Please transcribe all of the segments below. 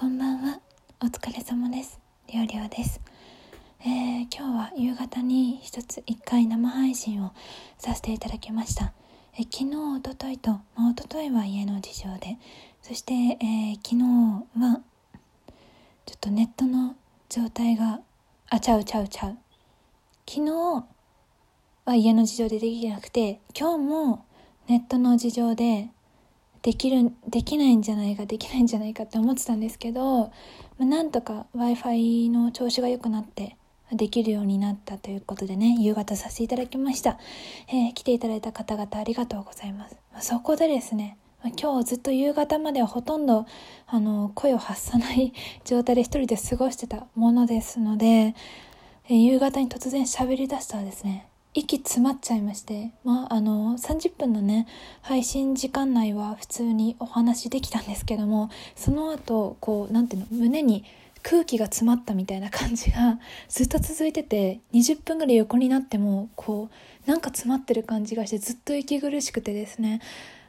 こんばんは。お疲れ様です。りょうりょうです。えー、今日は夕方に一つ一回生配信をさせていただきました。え昨日、おとといと、まあ、おとといは家の事情で、そして、えー、昨日は、ちょっとネットの状態が、あ、ちゃうちゃうちゃう。昨日は家の事情でできなくて、今日もネットの事情でできるできないんじゃないかできないんじゃないかって思ってたんですけど、まあ、なんとか w i f i の調子が良くなってできるようになったということでね夕方させていただきました、えー、来ていただいた方々ありがとうございます、そこでですね今日ずっと夕方まではほとんどあの声を発さない状態で一人で過ごしてたものですので、えー、夕方に突然喋り出したらですね息詰まっちゃいまして、まあ、あの、30分のね、配信時間内は普通にお話できたんですけども、その後、こう、なんていうの、胸に空気が詰まったみたいな感じがずっと続いてて、20分ぐらい横になっても、こう、なんか詰まってる感じがしてずっと息苦しくてですね、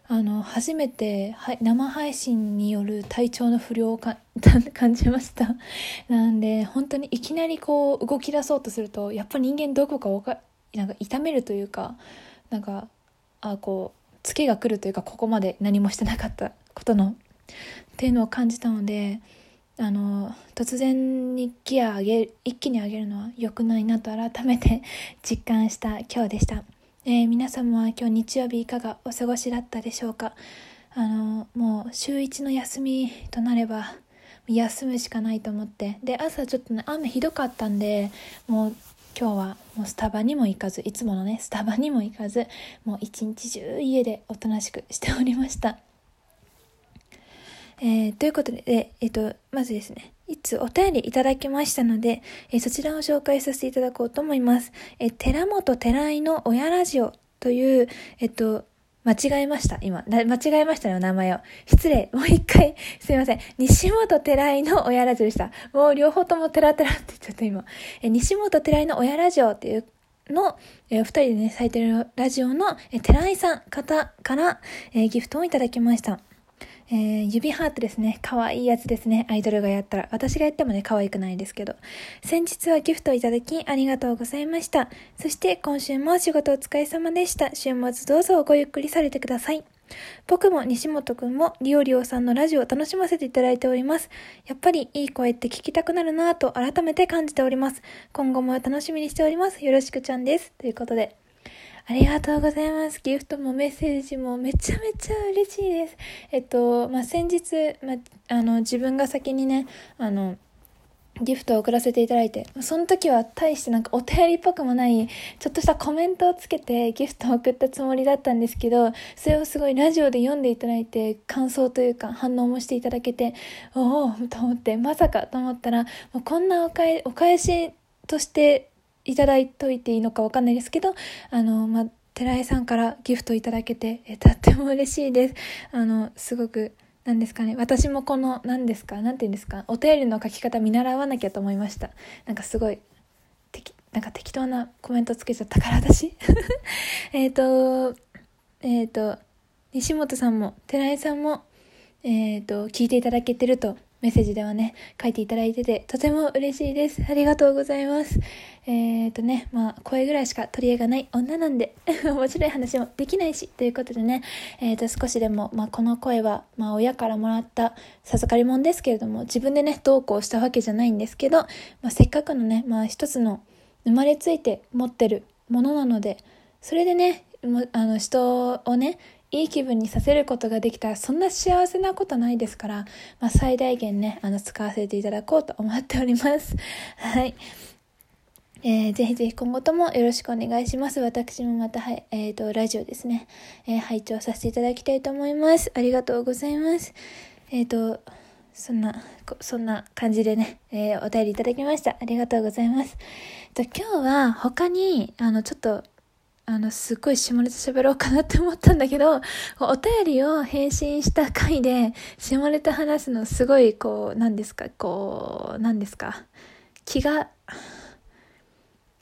あの、初めて、生配信による体調の不良を感じました。なんで、本当にいきなりこう、動き出そうとすると、やっぱ人間どこか、なんか痛めるというかなんかあこうツケが来るというかここまで何もしてなかったことのっていうのを感じたのであの突然にギア上げ一気に上げるのは良くないなと改めて 実感した今日でした、えー、皆様は今日日曜日いかがお過ごしだったでしょうか？あのもう週1の休みとなれば休むしかないと思って。で朝ちょっとね雨ひどかったんでもう今日はもうスタバにも行かずいつものねスタバにも行かずもう一日中家でおとなしくしておりました。えー、ということで、ええっと、まずですね、いつお便りいただきましたので、えそちらを紹介させていただこうと思います。え寺本寺井の親ラジオという、えっと、間違えました、今。間違えましたね、お名前を。失礼。もう一回、すいません。西本寺井の親ラジオでした。もう両方とも寺寺って言っちゃった、今。え西本寺井の親ラジオっていうの、え、二人でね、咲いてるラジオの、え、寺井さん方から、え、ギフトをいただきました。えー、指ハートですね。可愛いやつですね。アイドルがやったら。私がやってもね、可愛くないですけど。先日はギフトをいただき、ありがとうございました。そして今週も仕事お疲れ様でした。週末どうぞごゆっくりされてください。僕も西本くんもリオリオさんのラジオを楽しませていただいております。やっぱりいい声って聞きたくなるなぁと改めて感じております。今後も楽しみにしております。よろしくちゃんです。ということで。ありがとうございます。ギフトもメッセージもめちゃめちゃ嬉しいです。えっと、まあ、先日、まあ、あの、自分が先にね、あの、ギフトを送らせていただいて、その時は大してなんかお便りっぽくもない、ちょっとしたコメントをつけてギフトを送ったつもりだったんですけど、それをすごいラジオで読んでいただいて、感想というか反応もしていただけて、おおと思って、まさかと思ったら、もうこんなお返お返しとしていただいといていいのかわかんないですけど、あの、まあ、寺井さんからギフトいただけて、え、とっても嬉しいです。あの、すごく、何ですかね。私もこの、何ですか何て言うんですかお便りの書き方見習わなきゃと思いました。なんかすごい、なんか適当なコメントつけちゃったから私。えっと、えっ、ー、と、西本さんも、寺井さんも、えっ、ー、と、聞いていただけてるとメッセージではね、書いていただいてて、とても嬉しいです。ありがとうございます。えーとね、まあ、声ぐらいしか取り柄がない女なんで、面白い話もできないし、ということでね、えーと、少しでも、まあ、この声は、まあ、親からもらった授かり物ですけれども、自分でね、どうこうしたわけじゃないんですけど、まあ、せっかくのね、まあ、一つの生まれついて持ってるものなので、それでね、あの、人をね、いい気分にさせることができたら、そんな幸せなことないですから、まあ、最大限ね、あの、使わせていただこうと思っております。はい。えー、ぜひぜひ今後ともよろしくお願いします。私もまた、はい、えっ、ー、と、ラジオですね、えー、拝聴させていただきたいと思います。ありがとうございます。えっ、ー、と、そんな、そんな感じでね、えー、お便りいただきました。ありがとうございます。と今日は他に、あの、ちょっと、あの、すっごい下ネタ喋ろうかなって思ったんだけど、お便りを返信した回で、下ネタ話すのすごい、こう、何ですか、こう、何ですか、気が、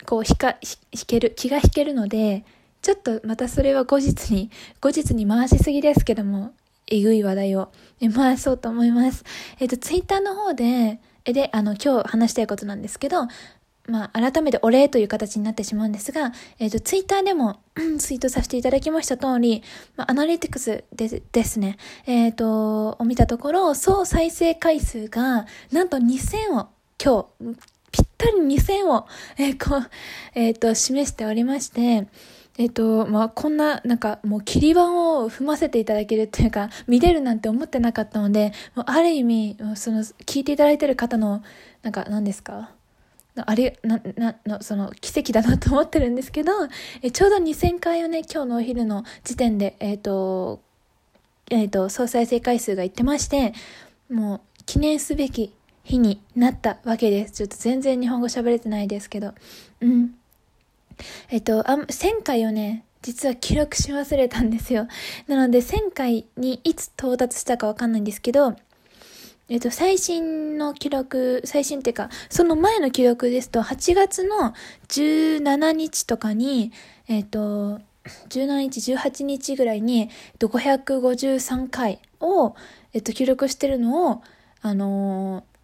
こう、引か、引ける、気が引けるので、ちょっとまたそれは後日に、後日に回しすぎですけども、えぐい話題を。え、まあ、そうと思います。えっ、と、ツイッターの方で、で、あの、今日話したいことなんですけど、まあ、改めてお礼という形になってしまうんですが、えっ、ー、と、ツイッターでも ツイートさせていただきました通り、まあ、アナリティクスでですね、えっ、ー、と、を見たところ、総再生回数が、なんと2000を、今日、ぴったり2000を、えー、こう、えっ、と、示しておりまして、えっ、と、まあ、こんな、なんか、もう、切り板を踏ませていただけるっていうか、見れるなんて思ってなかったので、もうある意味、その、聞いていただいてる方の、なんか、何ですか？あれ、な、な、の、その、奇跡だなと思ってるんですけど、えちょうど2000回をね、今日のお昼の時点で、えっ、ー、と、えっ、ー、と、総再生回数がいってまして、もう、記念すべき日になったわけです。ちょっと全然日本語喋れてないですけど。うん。えっ、ー、と、あ、1000回をね、実は記録し忘れたんですよ。なので、1000回にいつ到達したかわかんないんですけど、えっと、最新の記録、最新っていうか、その前の記録ですと、8月の17日とかに、えっと、17日、18日ぐらいに、えっと、553回を、えっと、記録してるのを、あのー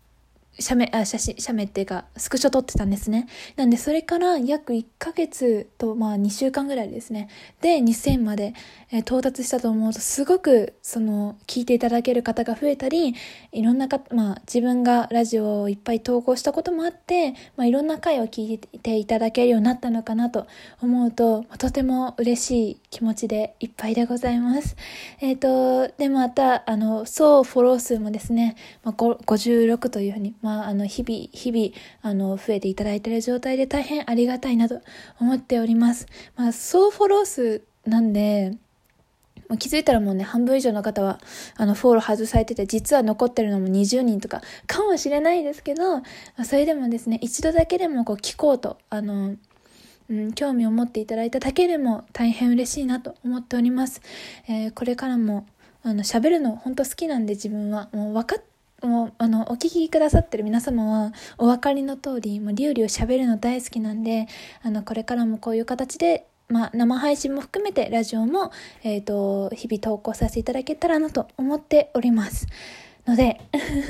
写メ、あ、写真、写メっていうか、スクショ撮ってたんですね。なんで、それから約1ヶ月と、まあ2週間ぐらいですね。で、2000まで、え、到達したと思うと、すごく、その、聞いていただける方が増えたり、いろんなか、まあ自分がラジオをいっぱい投稿したこともあって、まあいろんな回を聞いていただけるようになったのかなと思うと、とても嬉しい気持ちでいっぱいでございます。えっ、ー、と、で、また、あの、総フォロー数もですね、まあ、56というふうに、まあ、あの、日々、日々、あの、増えていただいている状態で大変ありがたいなと思っております。まあ、総フォロー数なんで、気づいたらもうね、半分以上の方は、あの、フォロー外されてて、実は残ってるのも20人とか、かもしれないですけど、それでもですね、一度だけでもこう聞こうと、あの、うん、興味を持っていただいただけでも大変嬉しいなと思っております。えー、これからも、あの、喋るの本当好きなんで自分は、もう分かっもう、あの、お聞きくださってる皆様は、お分かりの通り、もう、リュウリュウ喋るの大好きなんで、あの、これからもこういう形で、まあ、生配信も含めて、ラジオも、えっ、ー、と、日々投稿させていただけたらなと思っております。ので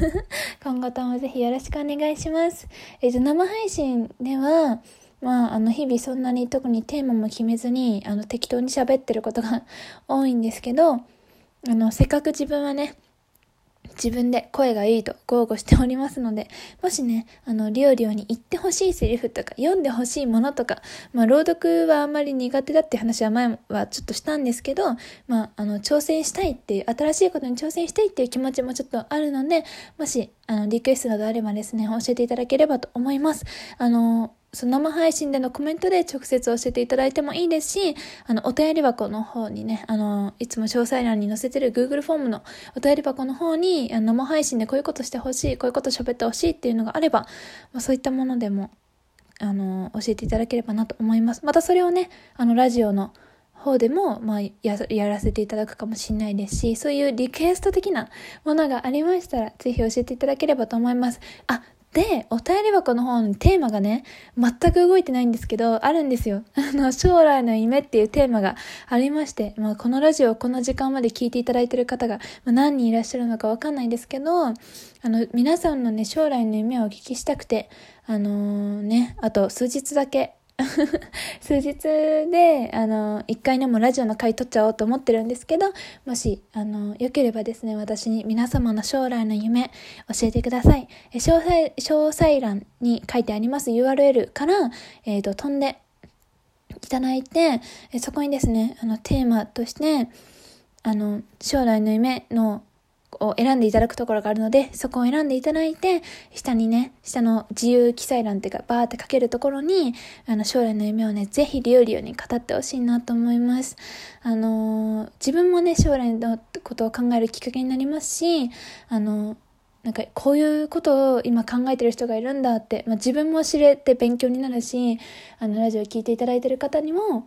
今後ともぜひよろしくお願いします。えっ、ー、と、生配信では、まあ、あの、日々そんなに特にテーマも決めずに、あの、適当に喋ってることが 多いんですけど、あの、せっかく自分はね、自分で声がいいと豪語しておりますので、もしね、あの、りょうりょうに言ってほしいセリフとか、読んでほしいものとか、まあ、朗読はあんまり苦手だって話は前はちょっとしたんですけど、まあ、あの、挑戦したいっていう、新しいことに挑戦したいっていう気持ちもちょっとあるので、もし、あの、リクエストなどあればですね、教えていただければと思います。あの、その生配信でのコメントで直接教えていただいてもいいですし、あの、お便り箱の方にね、あの、いつも詳細欄に載せてる Google フォームのお便り箱の方に、あの生配信でこういうことしてほしい、こういうこと喋ってほしいっていうのがあれば、まあ、そういったものでも、あの、教えていただければなと思います。またそれをね、あの、ラジオの方でも、まあ、や、らせていただくかもしれないですし、そういうリクエスト的なものがありましたら、ぜひ教えていただければと思います。あ、で、お便り箱の方のテーマがね、全く動いてないんですけど、あるんですよ。あの、将来の夢っていうテーマがありまして、まあ、このラジオをこの時間まで聞いていただいてる方が、まあ、何人いらっしゃるのかわかんないですけど、あの、皆さんのね、将来の夢をお聞きしたくて、あのー、ね、あと数日だけ数日で、あの、一回でもラジオの回撮っちゃおうと思ってるんですけど、もし、あの、よければですね、私に皆様の将来の夢、教えてください。詳細、詳細欄に書いてあります URL から、え、ー、と、飛んでいただいて、そこにですね、あの、テーマとして、あの、将来の夢のを選んでいただくところがあるので、そこを選んでいただいて、下にね、下の自由記載欄っていうか、バーって書けるところに、あの、将来の夢をね、ぜひリオリオに語ってほしいなと思います。あのー、自分もね、将来のことを考えるきっかけになりますし、あのー、なんか、こういうことを今考えてる人がいるんだって、まあ、自分も知れて勉強になるし、あの、ラジオ聞いていただいてる方にも、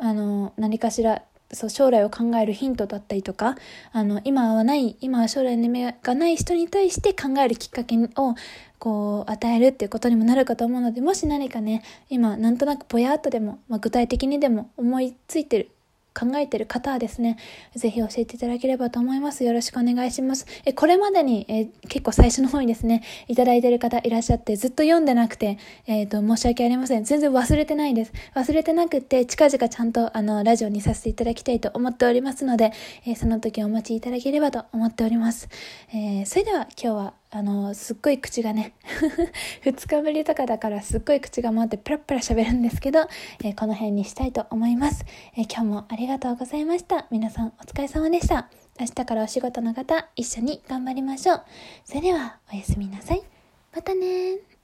あの、何かしらそう将来を考えるヒントだったりとかあの今はない今は将来の夢がない人に対して考えるきっかけをこう与えるっていうことにもなるかと思うのでもし何かね今なんとなくぼやっとでも、まあ、具体的にでも思いついてる考えてる方はですね、ぜひ教えていただければと思います。よろしくお願いします。え、これまでに、え結構最初の方にですね、いただいてる方いらっしゃって、ずっと読んでなくて、えっ、ー、と、申し訳ありません。全然忘れてないです。忘れてなくて、近々ちゃんと、あの、ラジオにさせていただきたいと思っておりますので、えー、その時お待ちいただければと思っております。えー、それでは今日はあの、すっごい口がね、2日ぶりとかだからすっごい口が回ってプラプラ喋るんですけど、えー、この辺にしたいと思います、えー、今日もありがとうございました。皆さんお疲れ様でした。明日からお仕事の方、一緒に頑張りましょう。それでは、おやすみなさい。またね